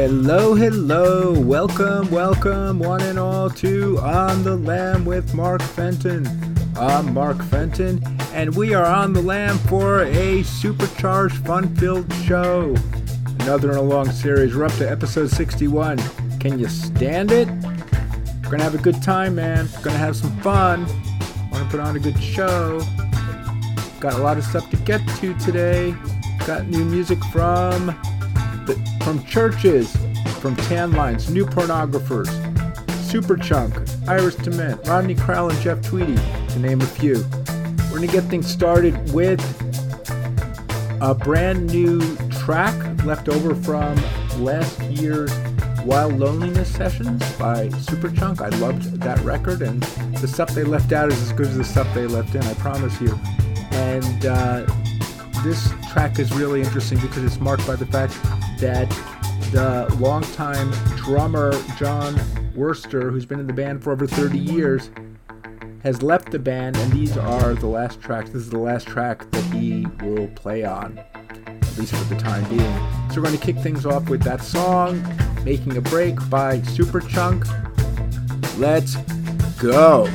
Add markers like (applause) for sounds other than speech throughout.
Hello, hello, welcome, welcome, one and all to On the Lam with Mark Fenton. I'm Mark Fenton, and we are on the lam for a supercharged, fun filled show. Another in a long series. We're up to episode 61. Can you stand it? We're gonna have a good time, man. We're gonna have some fun. Wanna put on a good show. Got a lot of stuff to get to today. Got new music from from churches, from Tanlines, new pornographers, Superchunk, Iris DeMent, Rodney Crowell, and Jeff Tweedy, to name a few. We're gonna get things started with a brand new track left over from last year's Wild Loneliness sessions by Superchunk. I loved that record, and the stuff they left out is as good as the stuff they left in, I promise you. And uh, this track is really interesting because it's marked by the fact that the longtime drummer John Wurster, who's been in the band for over 30 years, has left the band, and these are the last tracks. This is the last track that he will play on, at least for the time being. So we're going to kick things off with that song, Making a Break by Superchunk. Let's go.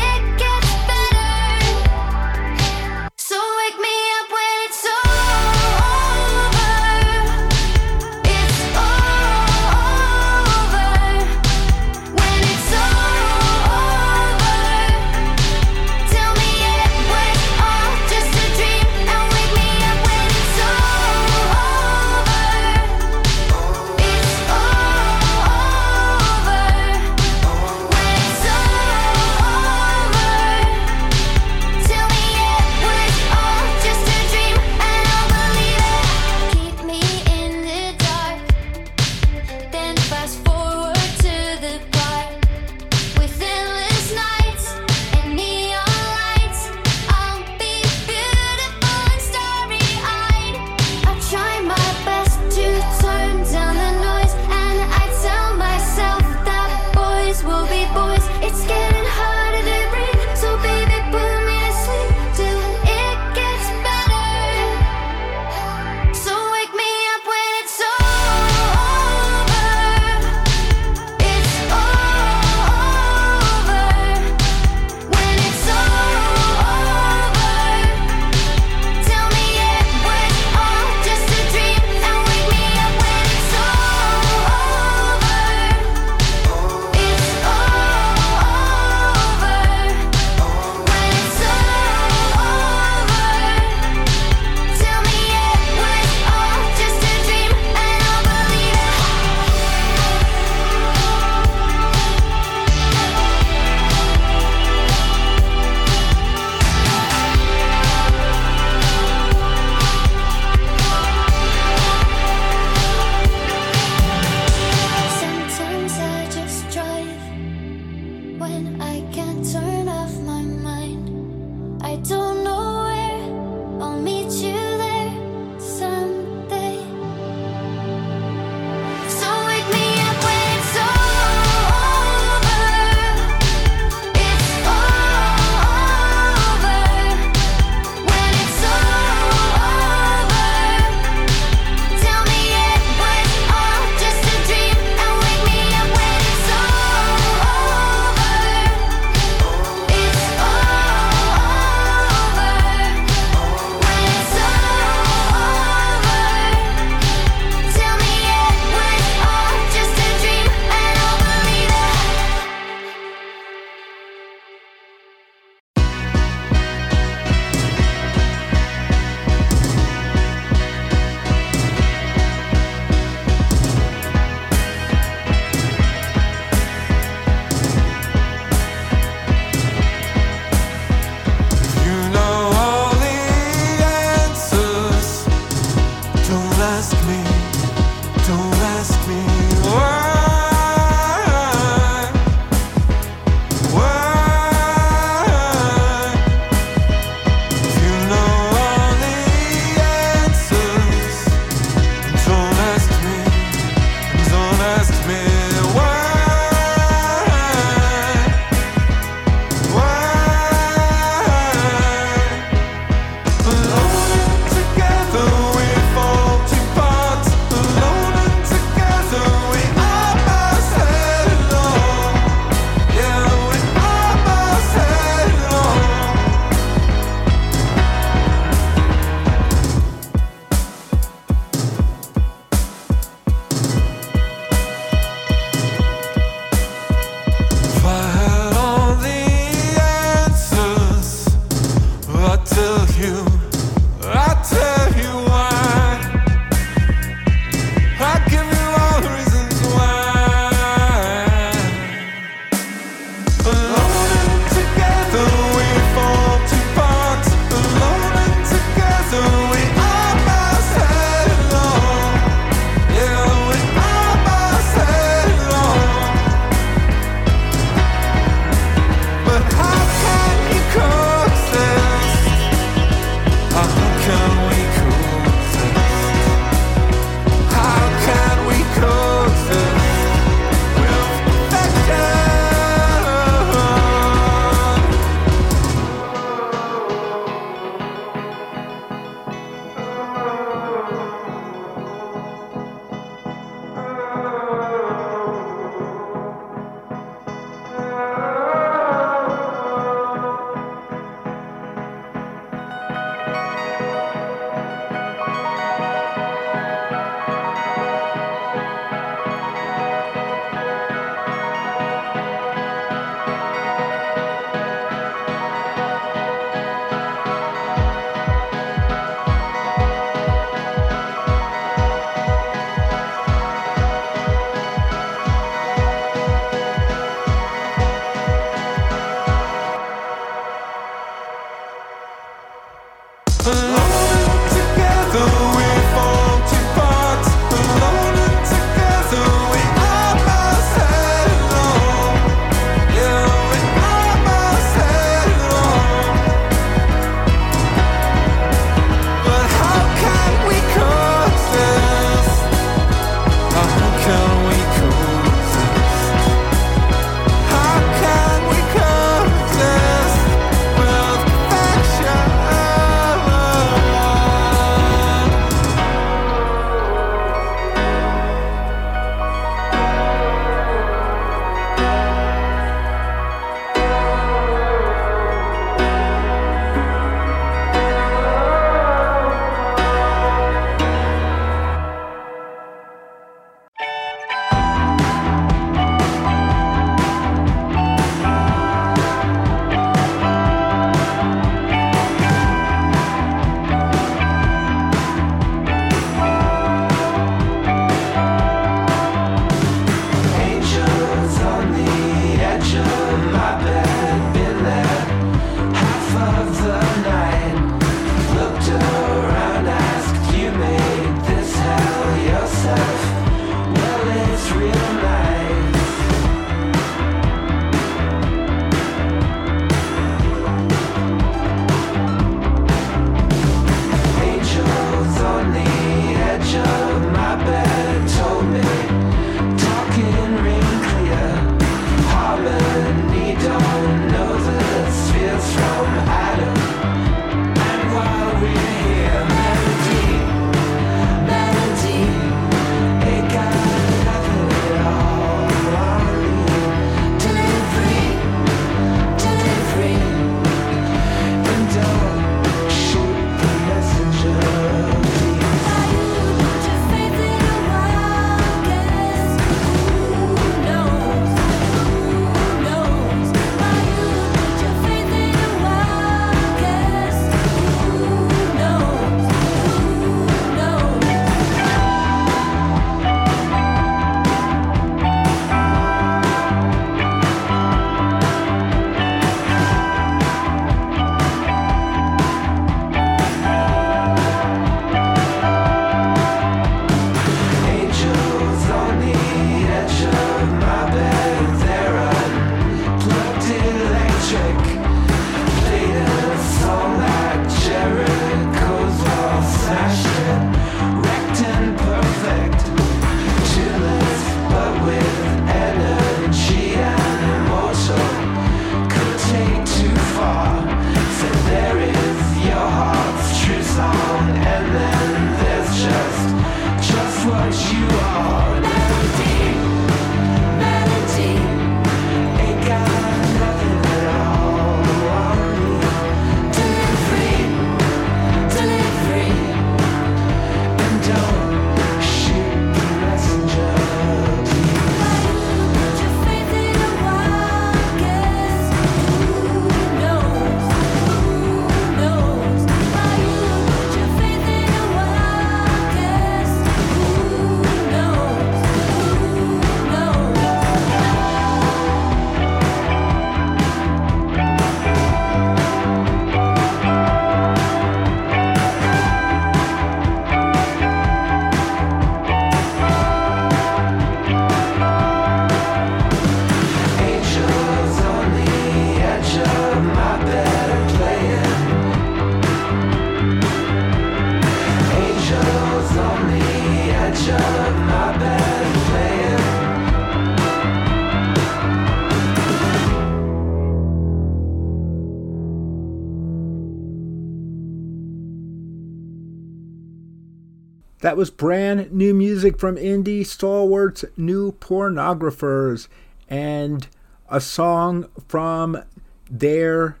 That was brand new music from indie stalwarts, New Pornographers, and a song from their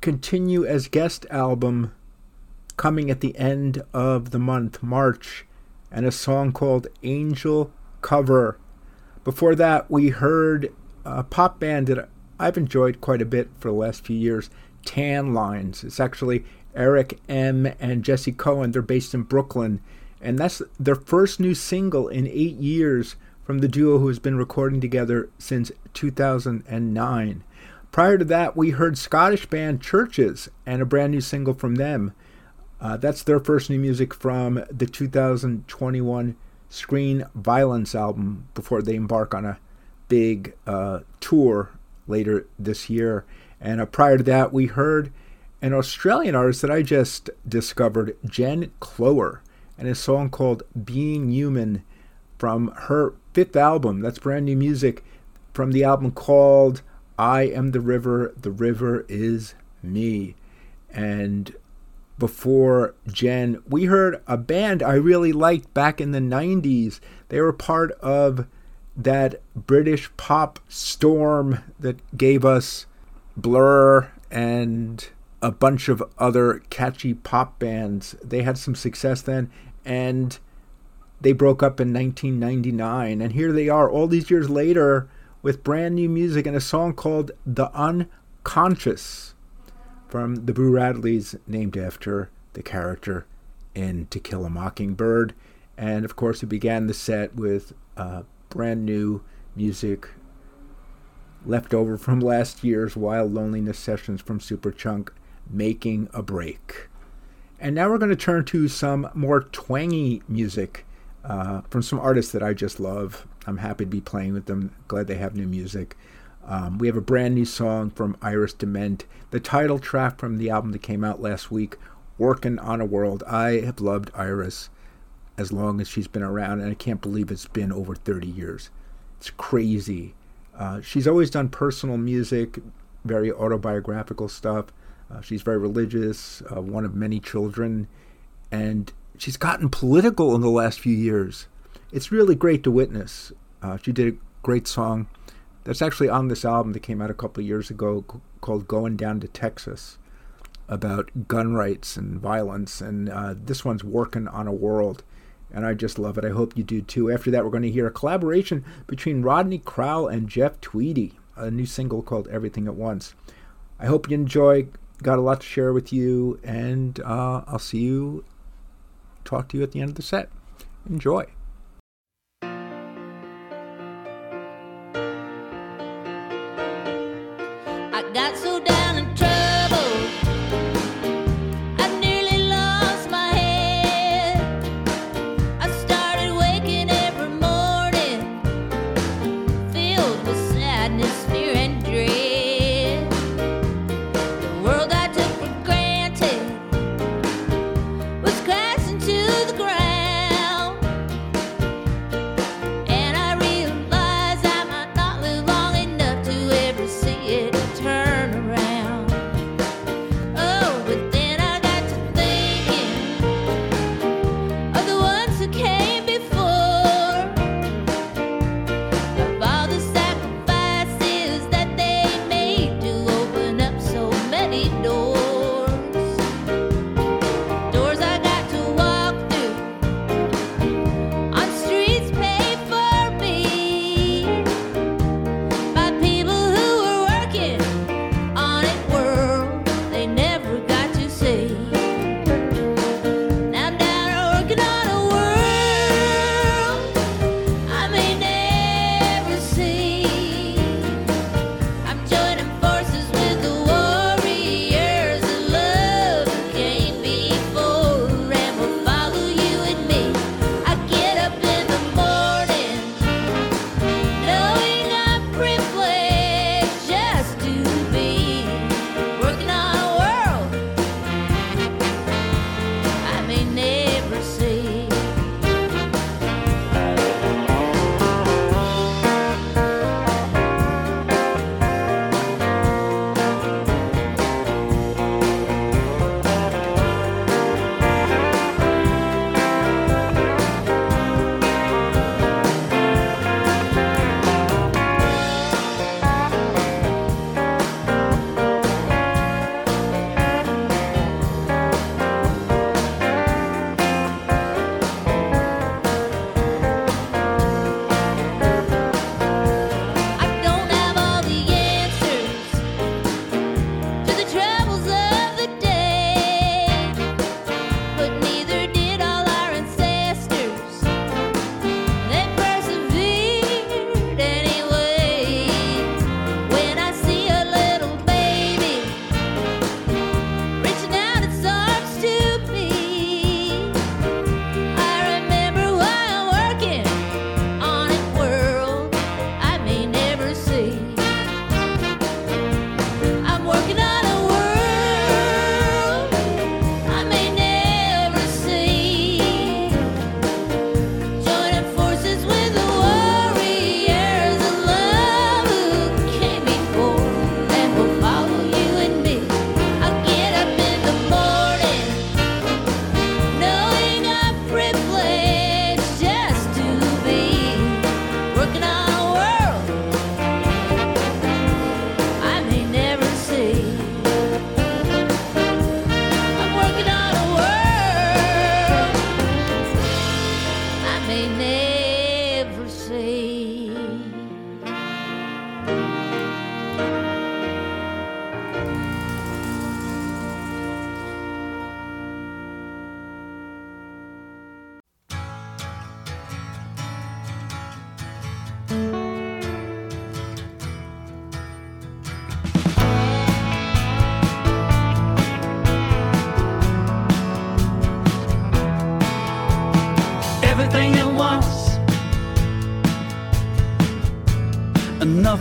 Continue as Guest album coming at the end of the month, March, and a song called Angel Cover. Before that, we heard a pop band that I've enjoyed quite a bit for the last few years, Tanlines. It's actually Eric Emm and Jesse Cohen. They're based in Brooklyn and that's their first new single in eight years from the duo who has been recording together since 2009. Prior to that, we heard Scottish band Churches and a brand new single from them. Uh, that's their first new music from the 2021 Screen Violence album before they embark on a big uh, tour later this year. And uh, prior to that, we heard an Australian artist that I just discovered, Jen Cloher and a song called Being Human from her fifth album. That's brand new music from the album called I Am the River, The River Is Me. And before Jen, we heard a band I really liked back in the 90s. They were part of that British pop storm that gave us Blur and a bunch of other catchy pop bands. They had some success then, and they broke up in 1999 and here they are all these years later with brand new music and a song called The Unconscious from the Boo Radleys named after the character in To Kill a Mockingbird and of course we began the set with uh, brand new music left over from (laughs) last year's Wild Loneliness sessions from Superchunk Making a Break. And now we're going to turn to some more twangy music uh, from some artists that I just love. I'm happy to be playing with them. Glad they have new music. Um, we have a brand new song from Iris Dement, the title track from the album that came out last week, Working on a World. I have loved Iris as long as she's been around, and I can't believe it's been over 30 years. It's crazy. Uh, she's always done personal music, very autobiographical stuff. Uh, she's very religious, uh, one of many children, and she's gotten political in the last few years. It's really great to witness. Uh, she did a great song that's actually on this album that came out a couple of years ago called Going Down to Texas about gun rights and violence. And uh, this one's Working on a World. And I just love it. I hope you do too. After that, we're going to hear a collaboration between Rodney Crowell and Jeff Tweedy, a new single called Everything at Once. I hope you enjoy got a lot to share with you, and uh, I'll see you, talk to you at the end of the set. Enjoy.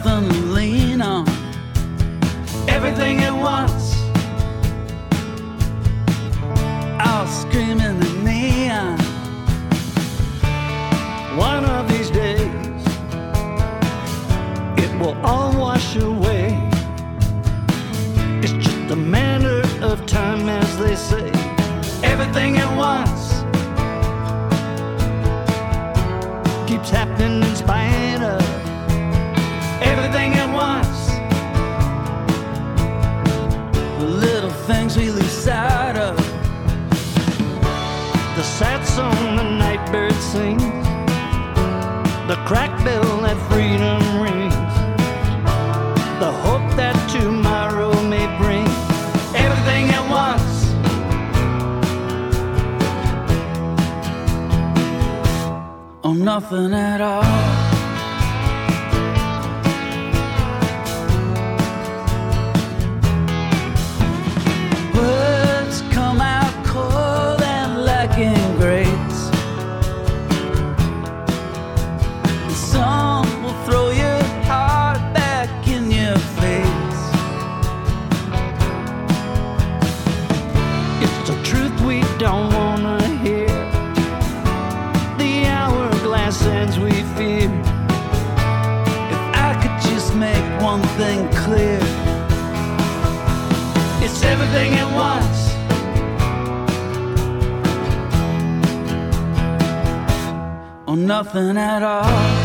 Nothing to lean on. Everything at once. All screaming in the neon. One of these days, it will all wash away. It's just a matter of time, as they say. Everything at once things we lose sight of. The sad song the nightbird sings. The crack bell that freedom rings. The hope that tomorrow may bring. Everything at once. Or nothing at all. Everything at once. Or nothing at all.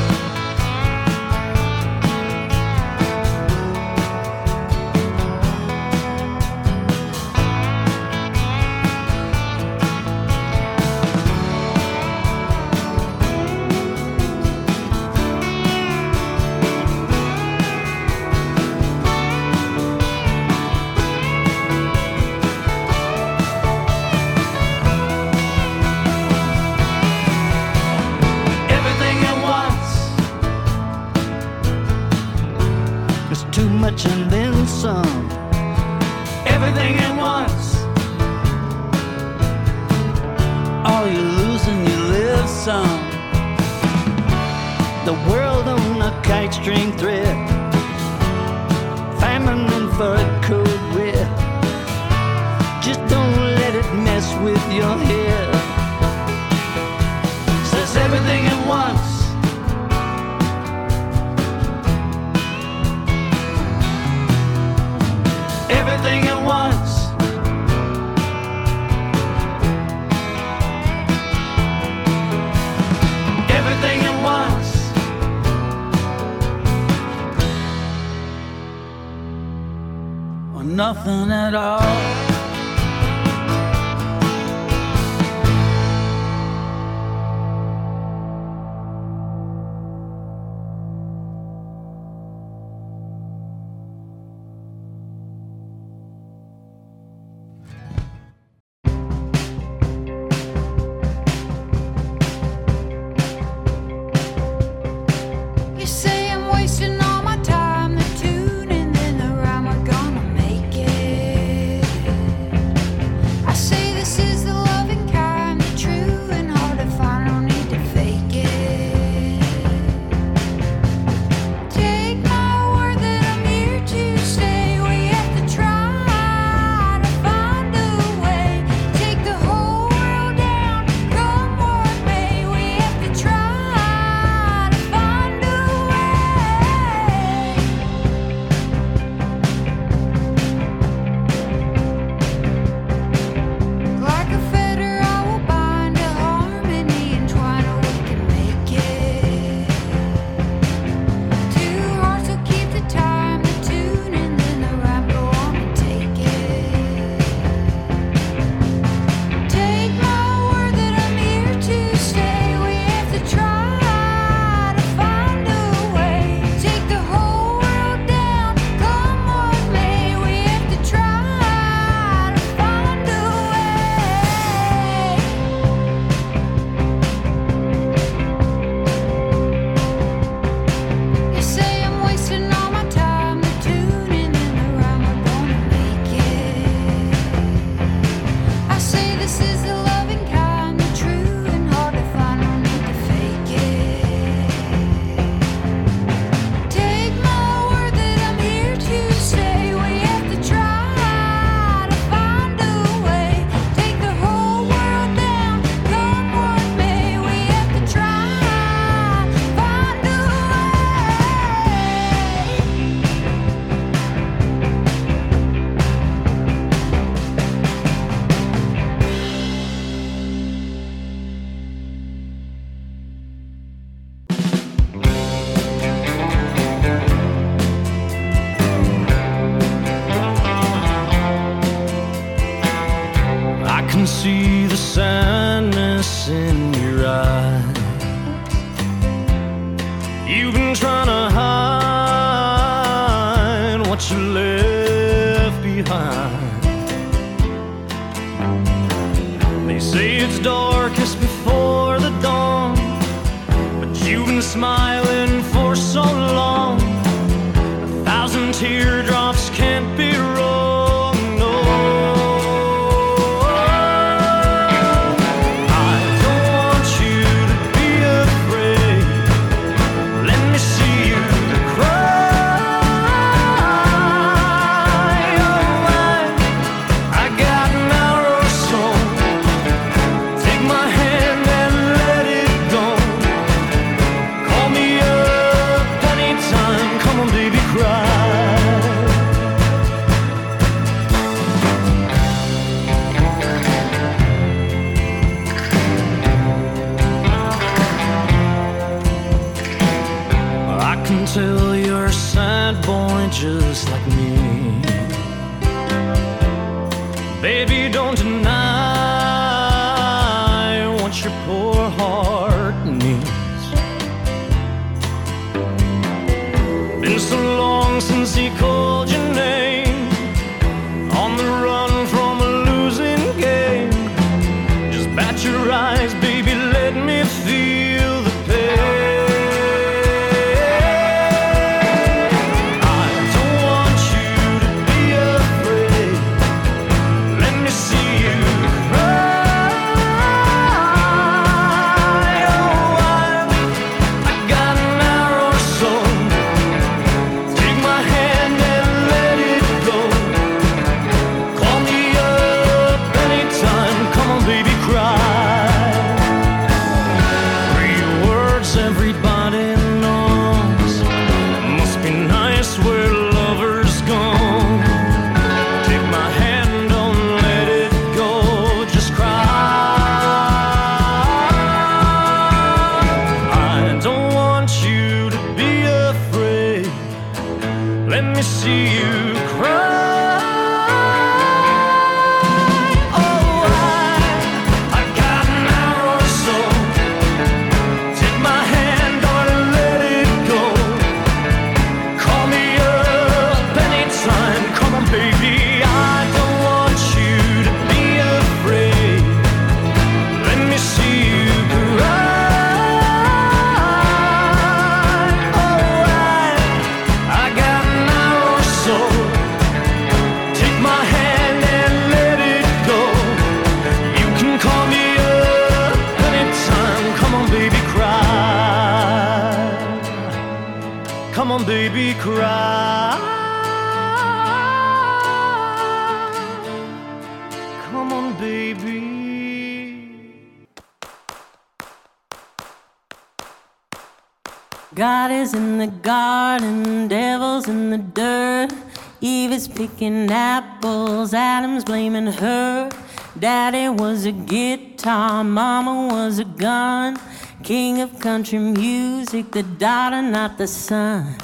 country music, the daughter, not the son.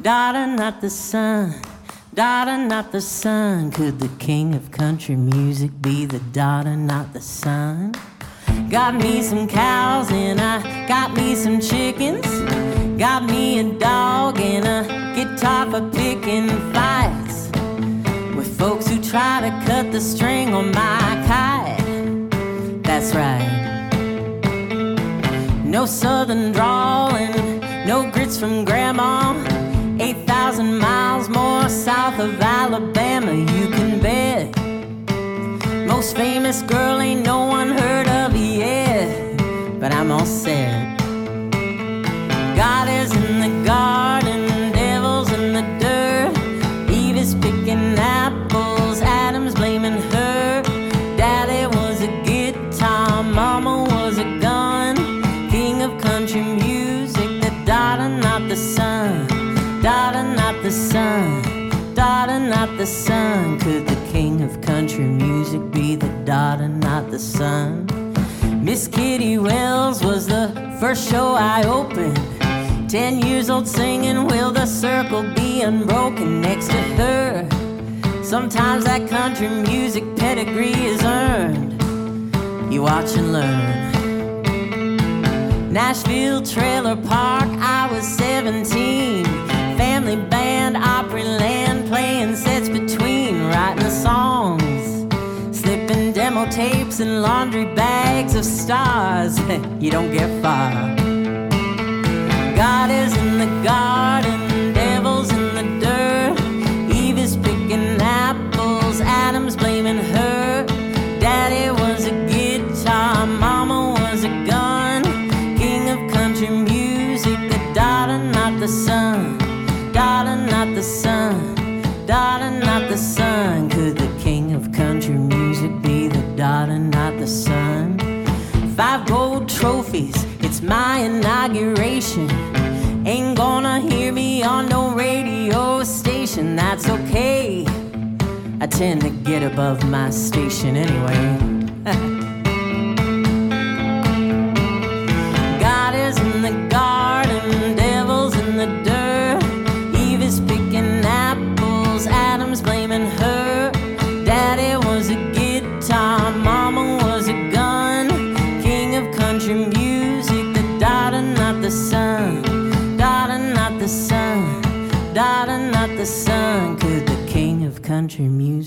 Daughter, not the son. Daughter, not the son. Could the king of country music be the daughter, not the son? Got me some cows and I got me some chickens. Got me a dog and a guitar for picking fights. With folks who try to cut the string on my kite. That's right. No southern drawling, no grits from grandma. 8,000 miles more south of Alabama, you can bet. Most famous girl ain't no one heard of yet, but I'm all set. the sun. Could the king of country music be the daughter, not the son? Miss Kitty Wells was the first show I opened. Ten years old singing, Will the Circle Be Unbroken? Next to her. Sometimes that country music pedigree is earned. You watch and learn. Nashville Trailer Park, I was 17 family band, Opryland, playing sets between writing the songs, slipping demo tapes and laundry bags of stars. (laughs) you don't get far. God is in the garden. Five gold trophies, it's my inauguration. Ain't gonna hear me on no radio station, that's okay. I tend to get above my station anyway. (laughs)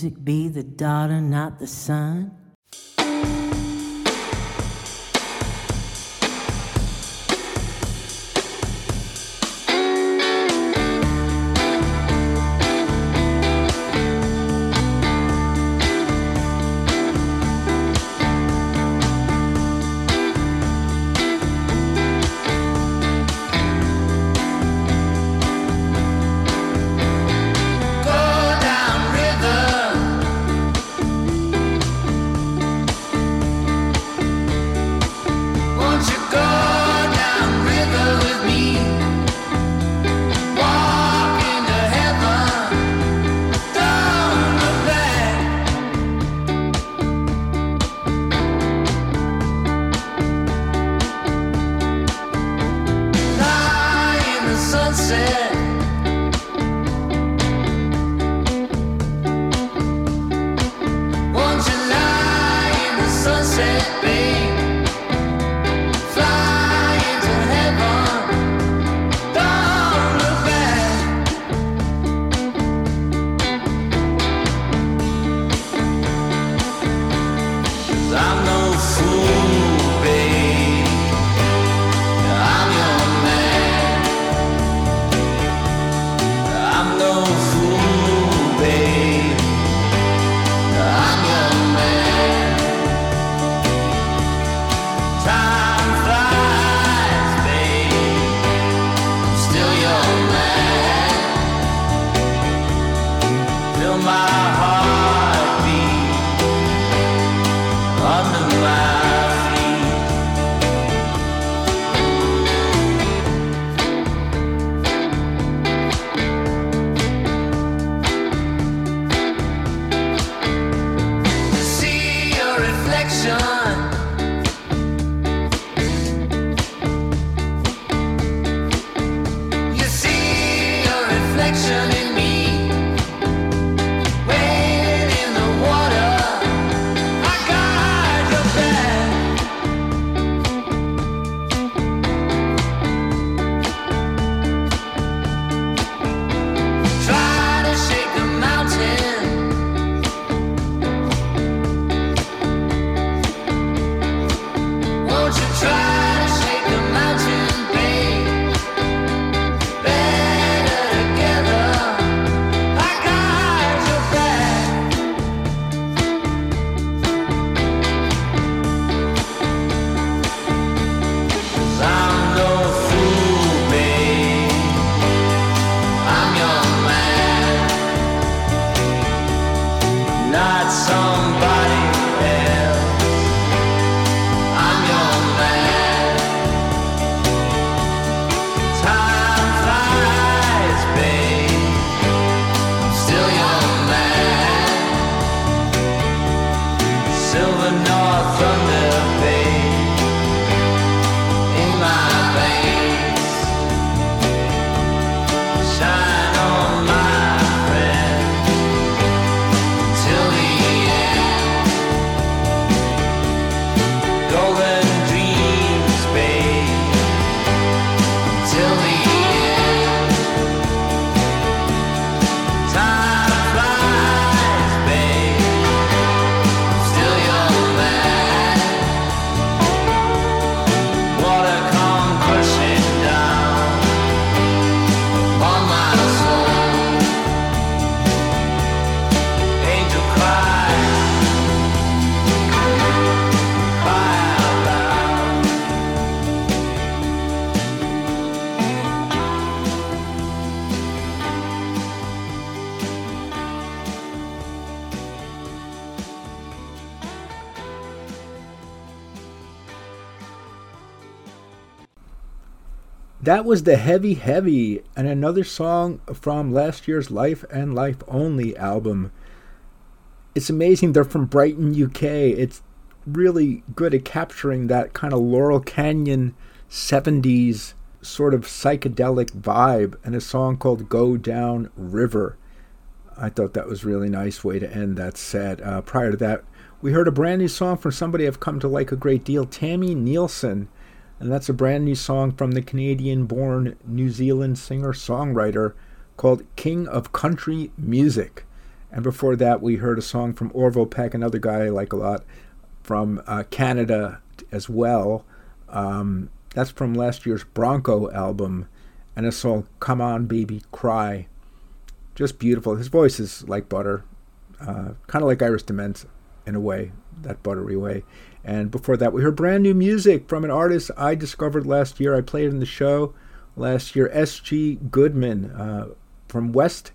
music be the daughter, not the son? That was the Heavy Heavy and another song from last year's Life and Life Only album. It's amazing they're from Brighton, UK. It's really good at capturing that kind of Laurel Canyon 70s sort of psychedelic vibe and a song called Go Down River. I thought that was really nice way to end that set. Uh, prior to that, we heard a brand new song from somebody I've come to like a great deal, Tami Nielsen. And that's a brand new song from the Canadian born New Zealand singer songwriter called King of Country Music. And before that, we heard a song from Orville Peck, another guy I like a lot, from uh, Canada as well. Um, that's from last year's Bronco album, and a song "Come On Baby Cry." Just beautiful. His voice is like butter, uh, kind of like Iris DeMent in a way, that buttery way. And before that, we heard brand new music from an artist I discovered last year. I played in the show last year, S.G. Goodman uh, from West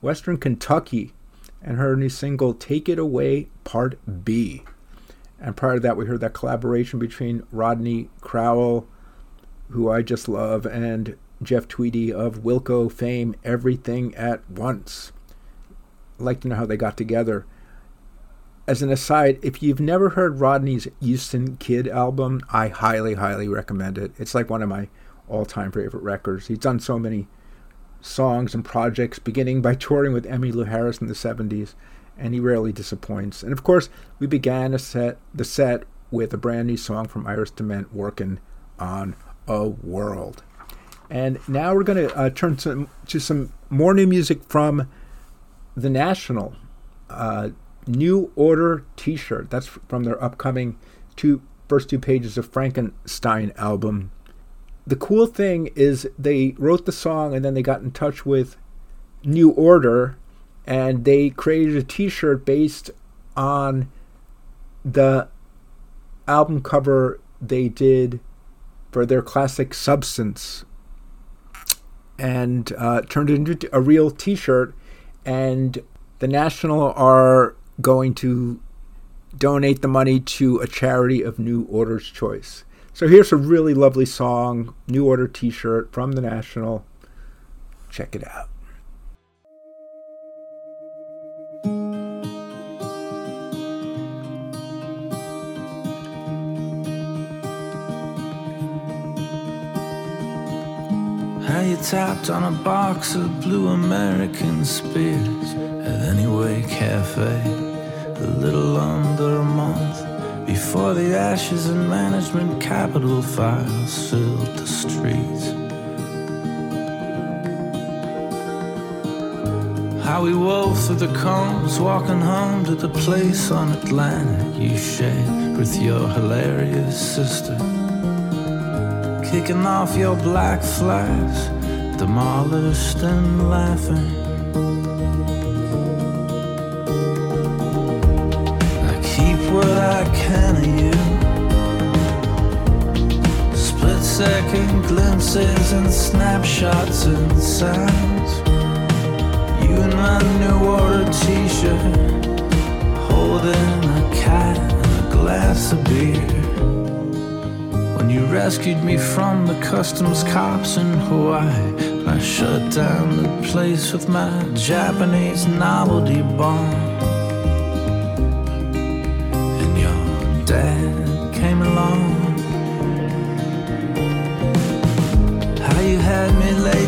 Western Kentucky, and her new single "Take It Away" Part B. And prior to that, we heard that collaboration between Rodney Crowell, who I just love, and Jeff Tweedy of Wilco fame, Everything at Once. I'd like to know how they got together. As an aside, if you've never heard Rodney's Houston Kid album, I highly, highly recommend it. It's like one of my all time favorite records. He's done so many songs and projects, beginning by (laughs) touring with Emmylou Harris in the 70s and he rarely disappoints. And of course, we began set the set with a brand new song from Iris DeMent working on a world. And now we're going to uh, turn to, to some more new music from the National uh, New Order T-shirt. That's from their upcoming two first two pages of Frankenstein album. The cool thing is they wrote the song and then they got in touch with New Order and they created a t-shirt based on the album cover they did for their classic substance and uh, turned it into a real t-shirt and the national are going to donate the money to a charity of new order's choice. So here's a really lovely song new order t-shirt from the national. Check it out. How you tapped on a box of blue American Spirits at Anyway Cafe a little under a month before the ashes and management capital files filled the streets. How we wove through the combs, walking home to the place on Atlantic you shared with your hilarious sister kicking off your black flags, demolished and laughing. What I can of you. Split second glimpses and snapshots and sounds. You in my new order t shirt, holding a cat and a glass of beer. When you rescued me from the customs cops in Hawaii, I shut down the place with my Japanese novelty bomb.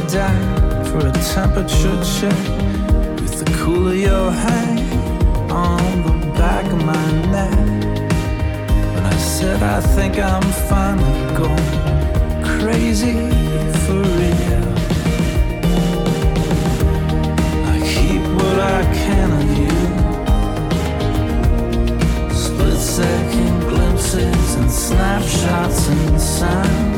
Down for a temperature check with the cool of your hand on the back of my neck. And I said, I think I'm finally going crazy for real. I keep what I can of you. Split second glimpses and snapshots and sounds.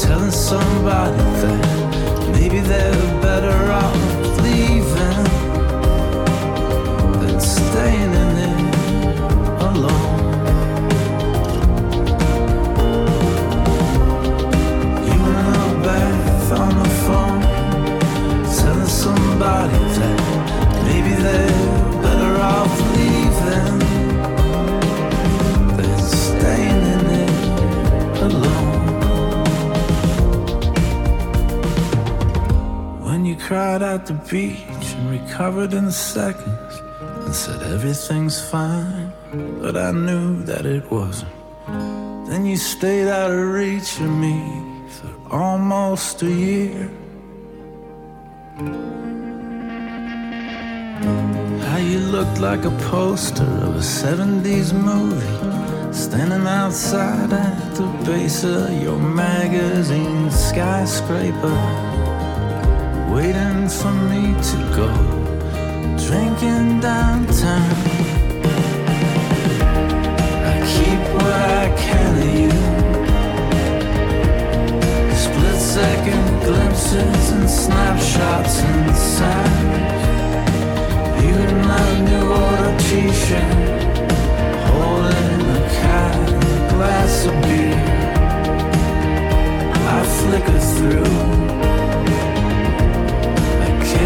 telling somebody that maybe they're better off leaving cried at the beach and recovered in seconds and said everything's fine, but I knew that it wasn't. Then you stayed out of reach of me for almost a year. How you looked like a poster of a 70s movie. Standing outside at the base of your magazine skyscraper. Waiting for me to go drinking downtown. I keep what I can of you. Split second glimpses and snapshots and sounds. You in my new order t-shirt, holding a cat and a glass of beer. I flicker through.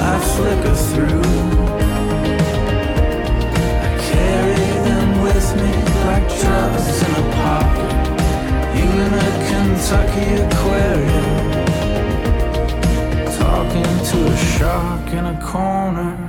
I flicker through. I carry them with me like in a. You in a Kentucky aquarium talking to a shark in a corner.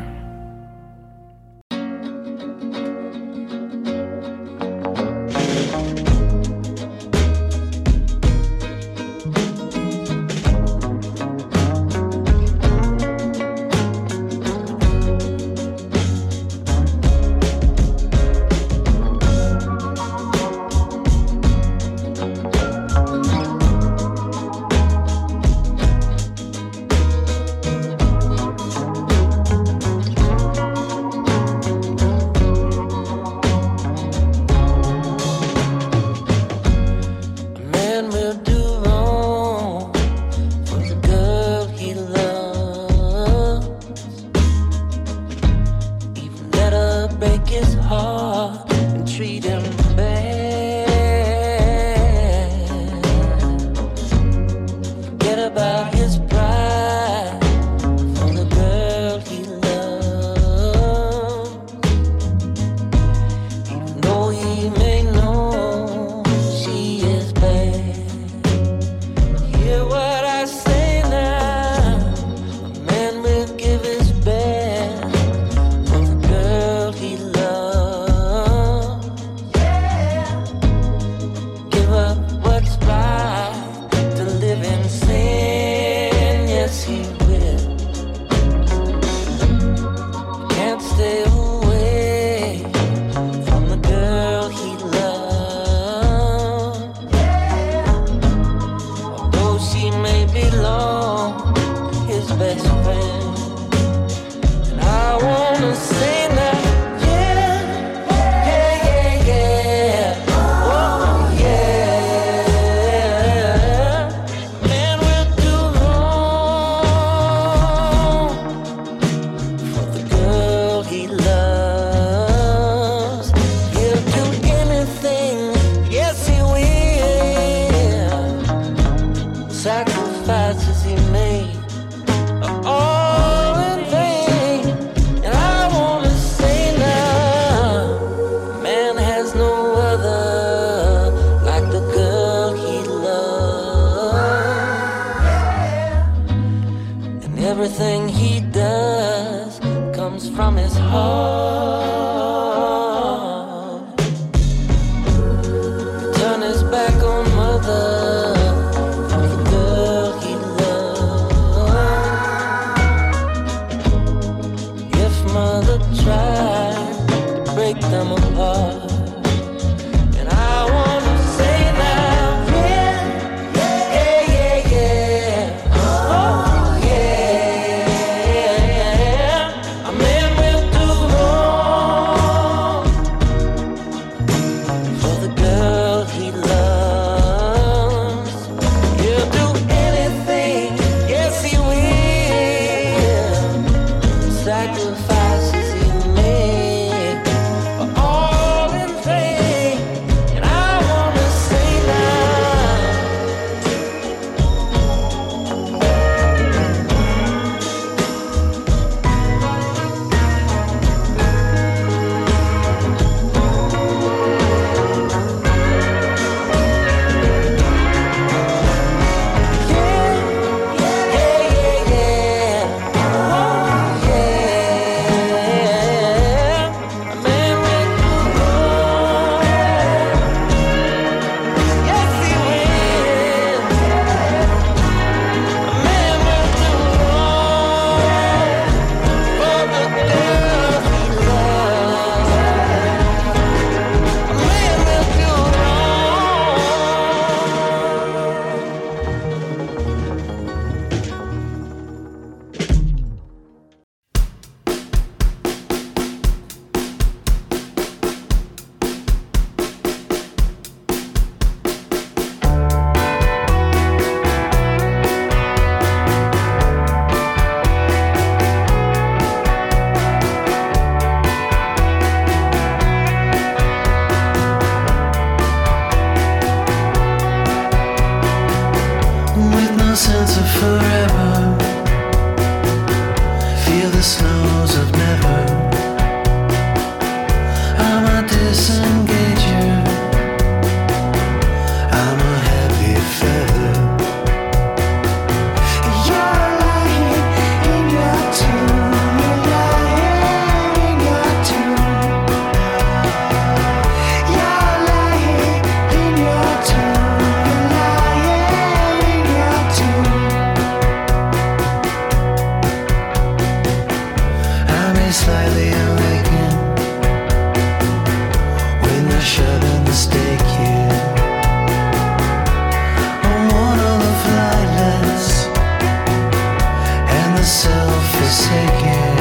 forsaken.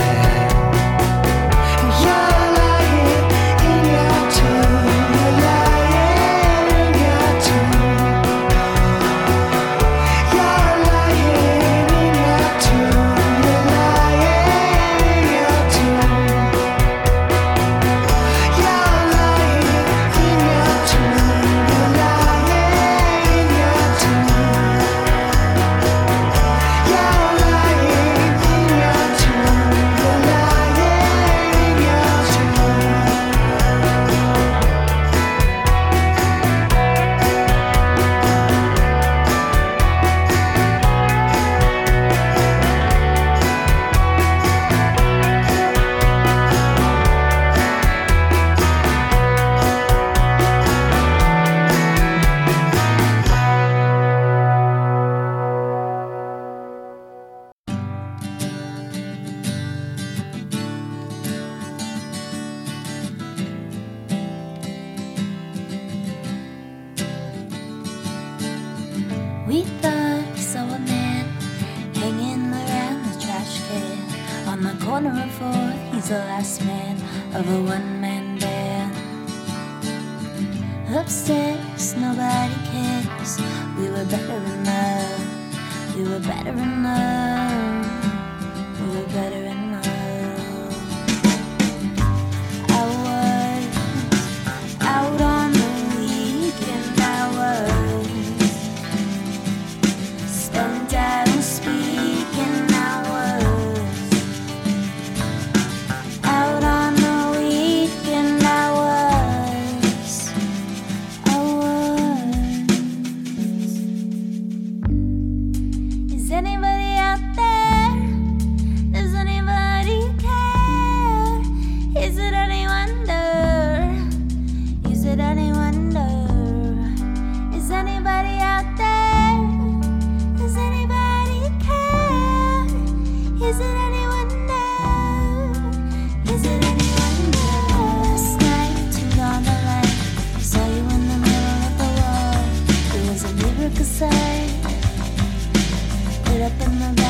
In the bathroom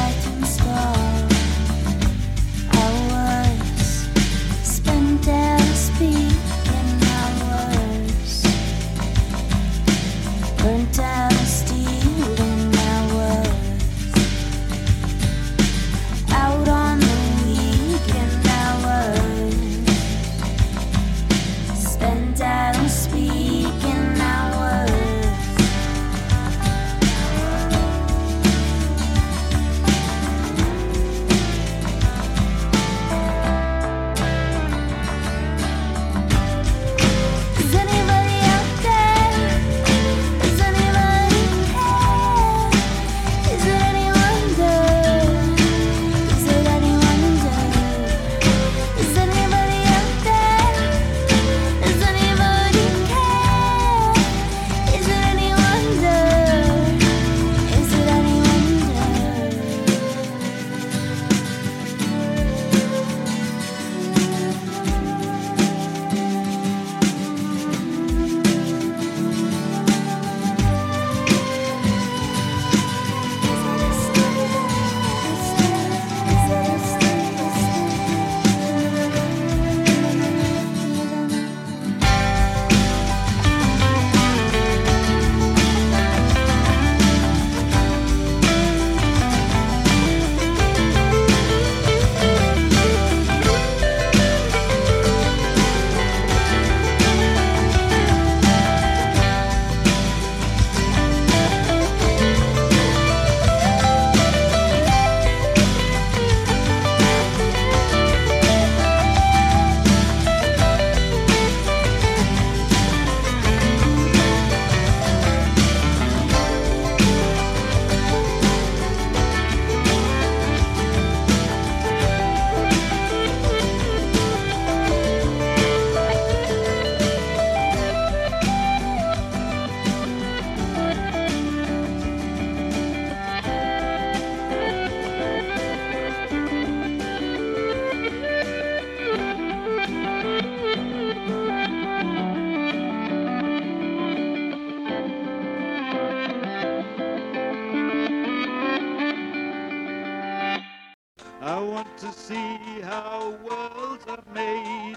see how worlds are made.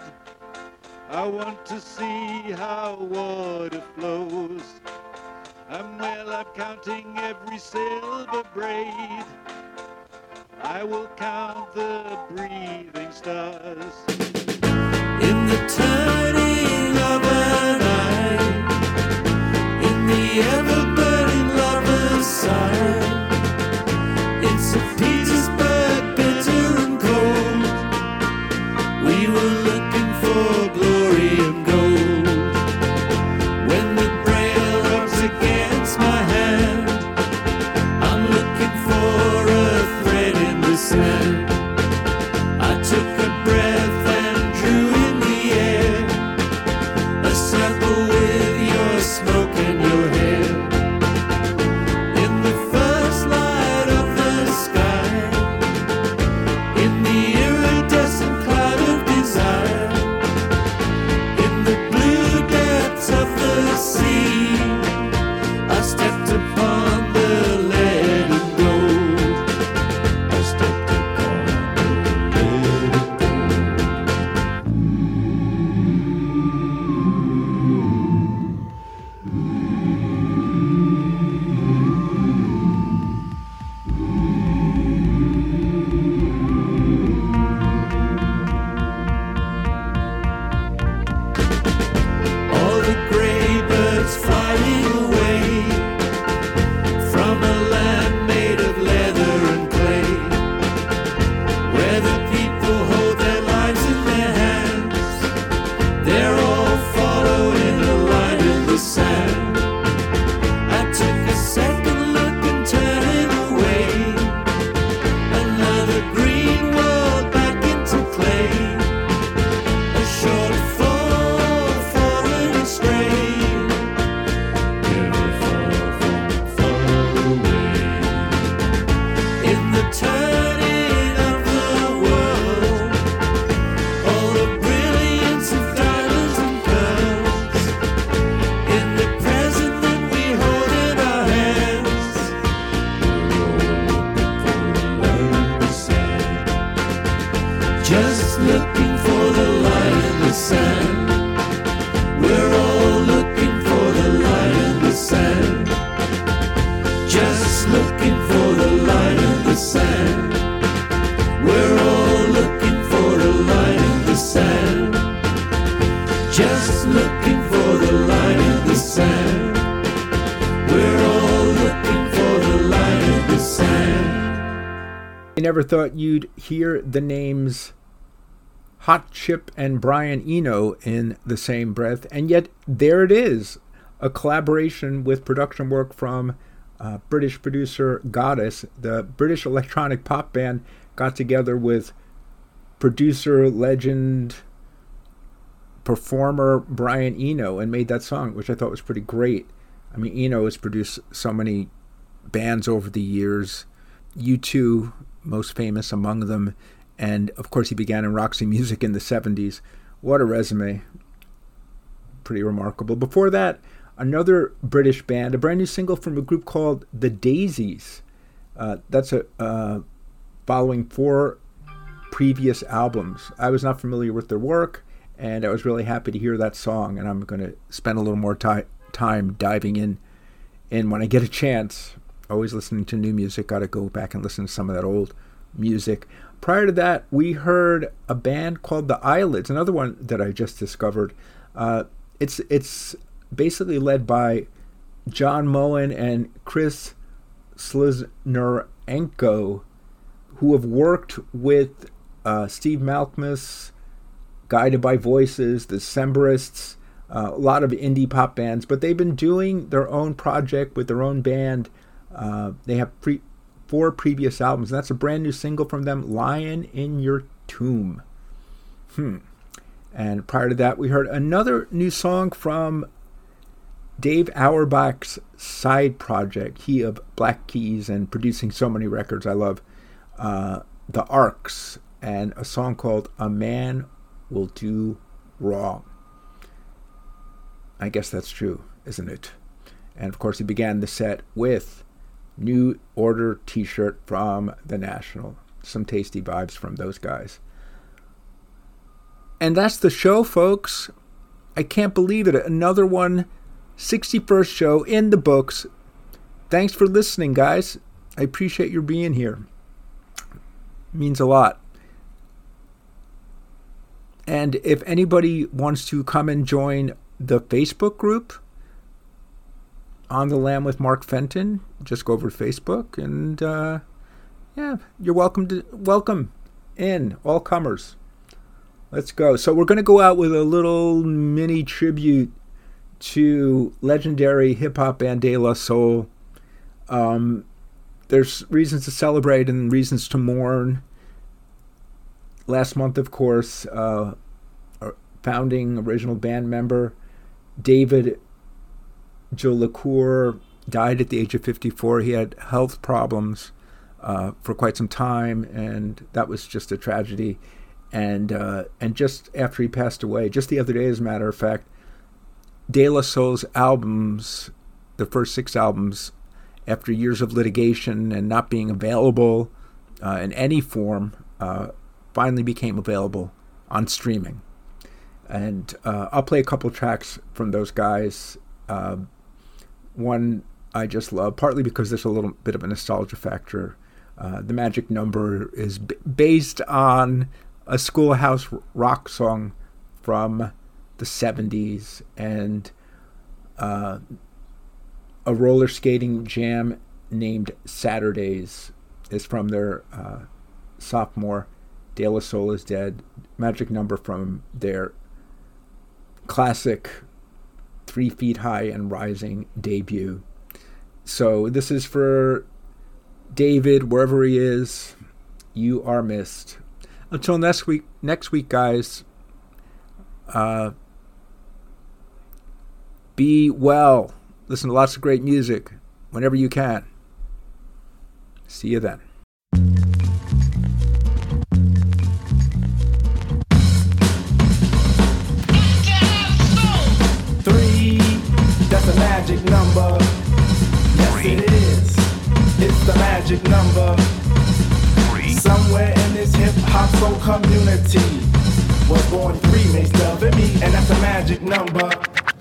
I want to see how water flows. And well, I'm counting every never thought you'd hear the names Hot Chip and Brian Eno in the same breath, and yet there it is a collaboration with production work from uh, British producer Goddess. The British electronic pop band got together with producer, legend, performer Brian Eno and made that song, which I thought was pretty great. I mean, Eno has produced so many bands over the years. U2, most famous among them. And of course, he began in Roxy Music in the 70s. What a resume. Pretty remarkable. Before that, another British band, a brand new single from a group called The Daisies. Uh, that's a uh, following four previous albums. I was not familiar with their work, and I was really happy to hear that song. And I'm going to spend a little more ti- time diving in. And when I get a chance, always listening to new music, got to go back and listen to some of that old music. Prior to that, we heard a band called The Eyelids, another one that I just discovered. Uh, it's it's basically led by John Moen and Chris Slusarenko, who have worked with uh, Steve Malkmus, Guided by Voices, the Decemberists, uh, a lot of indie pop bands, but they've been doing their own project with their own band. Uh, they have pre- four previous albums, that's a brand new single from them, Lyin' in Your Tomb. Hmm. And prior to that, we heard another new song from Dave Auerbach's side project, he of Black Keys and producing so many records I love, uh, The Arcs, and a song called A Man Will Do Wrong. I guess that's true, isn't it? And of course, he began the set with New Order t shirt from The National. some tasty vibes from those guys. And that's the show, folks. I can't believe it. Another one, 61st show in the books. Thanks for listening, guys. I appreciate your being here. means a lot. And if anybody wants to come and join the Facebook group on the Lamb with Mark Fenton, just go over to Facebook and uh, yeah, you're welcome to welcome in all comers. Let's go. So we're going to go out with a little mini tribute to legendary hip hop band De La Soul. Um, there's reasons to celebrate and reasons to mourn. Last month, of course, uh, founding original band member David Jolicoeur died at the age of 54. He had health problems uh, for quite some time, and that was just a tragedy. And uh, and just after he passed away, just the other day, as a matter of fact, De La Soul's albums, the first six albums, after years of litigation and not being available uh, in any form, uh, finally became available on streaming. And uh, I'll play a couple tracks from those guys. One I just love, partly because there's a little bit of a nostalgia factor. Uh, the Magic Number is b- based on a schoolhouse rock song from the 70s and uh, a roller skating jam named Saturdays is from their uh, sophomore De La Soul is Dead magic number from their classic Three Feet High and Rising debut. So this is for David, wherever he is. You are missed. Until next week, next week, guys. Uh, be well. Listen to lots of great music whenever you can. See you then. That's a magic number. Yes, it is. It's the magic number. Somewhere in this hip hop soul community was born three makes love and me, and that's a magic number.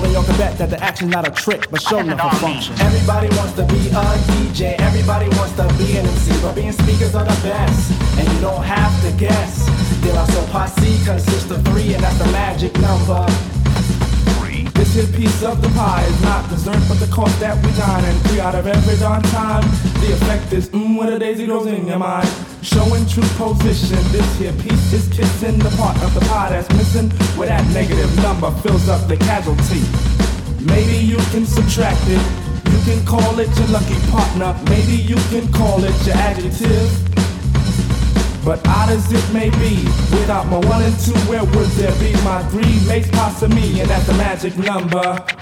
and y'all can bet that the action's not a trick, but show enough all a function. Everybody wants to be a DJ, everybody wants to be an MC, but being speakers are the best, and you don't have to guess. De La Soul Posse consists of three, and that's the magic number. This here piece of the pie is not dessert, but the cost that we dine and three out of every darn time. The effect is mmm when a daisy grows in your mind. Showing true position, this here piece is kissing the part of the pie that's missing, where that negative number fills up the casualty. Maybe you can subtract it. You can call it your lucky partner. Maybe you can call it your adjective. But odd as it may be, without my one and two, where would there be my three makes pasta me, and that's the magic number.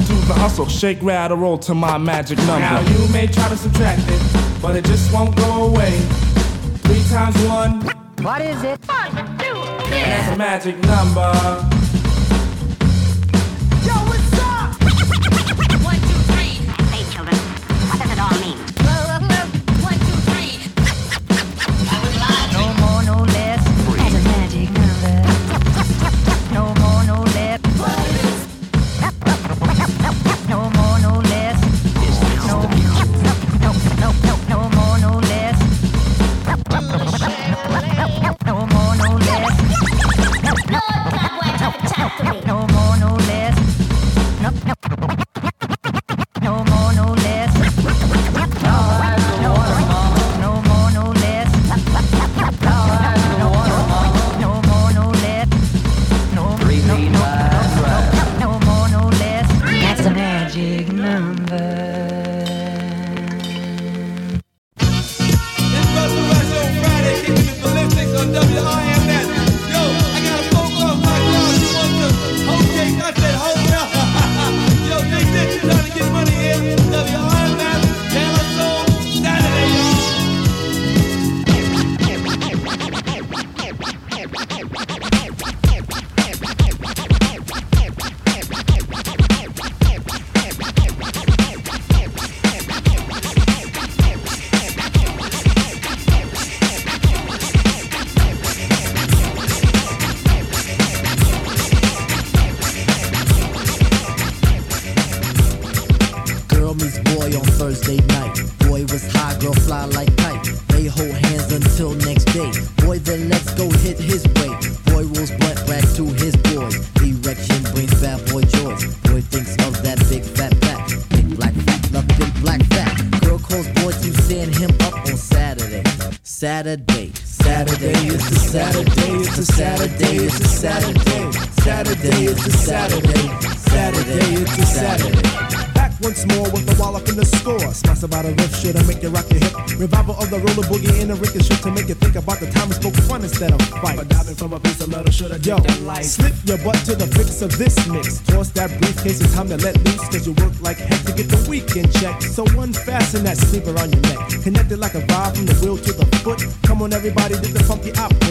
do the hustle. Shake, rattle, roll to my magic number. Now you may try to subtract it, but it just won't go away. Three times one, What is it? One, two, three. that's a magic number. Saturday. Saturday is the Saturday, it's a Saturday, it's a Saturday. Saturday is the Saturday. Saturday is the Saturday. Back once more with the wallop in the score. Smash about a riff should make you rock your hip. Revival of the roller boogie in a ricochet to make you think about the time we spoke fun instead of fight. But diving from a piece of metal should have Yo, slip your butt to the fix of this mix. Toss that briefcase, it's time to let loose. Cause you work like heck to get the weekend check. So unfasten that sleeper on your neck. Connected like a vibe from the wheel to the foot. Come on, everybody, did the funky output.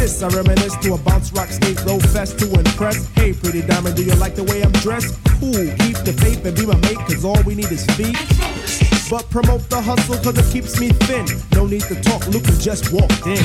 Fists, I reminisce to a bounce rock skate roll fest to impress. Hey, pretty diamond, do you like the way I'm dressed? Cool, keep the faith and be my mate, cause all we need is feet. But promote the hustle cause it keeps me thin. No need to talk, Luke just walked in.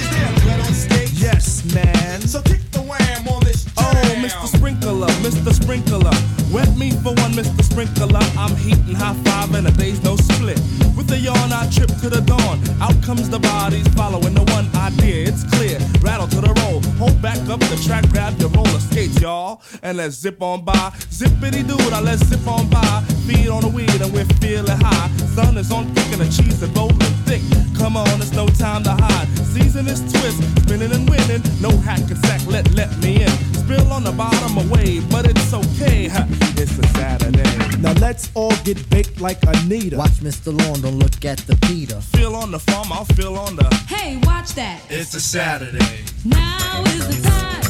Is there a letter on stage? Yes, man. So kick the wham on this oh, jam. Oh, Mr. Sprinkler, Mr. Sprinkler. Wet me for one, Mr. Sprinkler. I'm heating high five and a day's no split. With a yawn, I trip to the dawn. Out comes the bodies following the one idea. It's clear. Rattle to the roll. Hold back up the track, grab your roller skates, y'all. And let's zip on by. Zippity doo I let's zip on by. Feed on the weed and we're feeling high. Sun is on thick and the cheese is rolling thick. Come on, it's no time to hide. Season is twist, spinning and winning. No hack and sack, let let me in. Spill on the bottom away, but it's okay. huh, It's a Saturday. Now let's all get baked like Anita. Watch Mr. Lawn, don't look at the Peter. Feel on the farm, I'll feel on the. Hey, watch that. It's a Saturday. Now is the time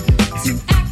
to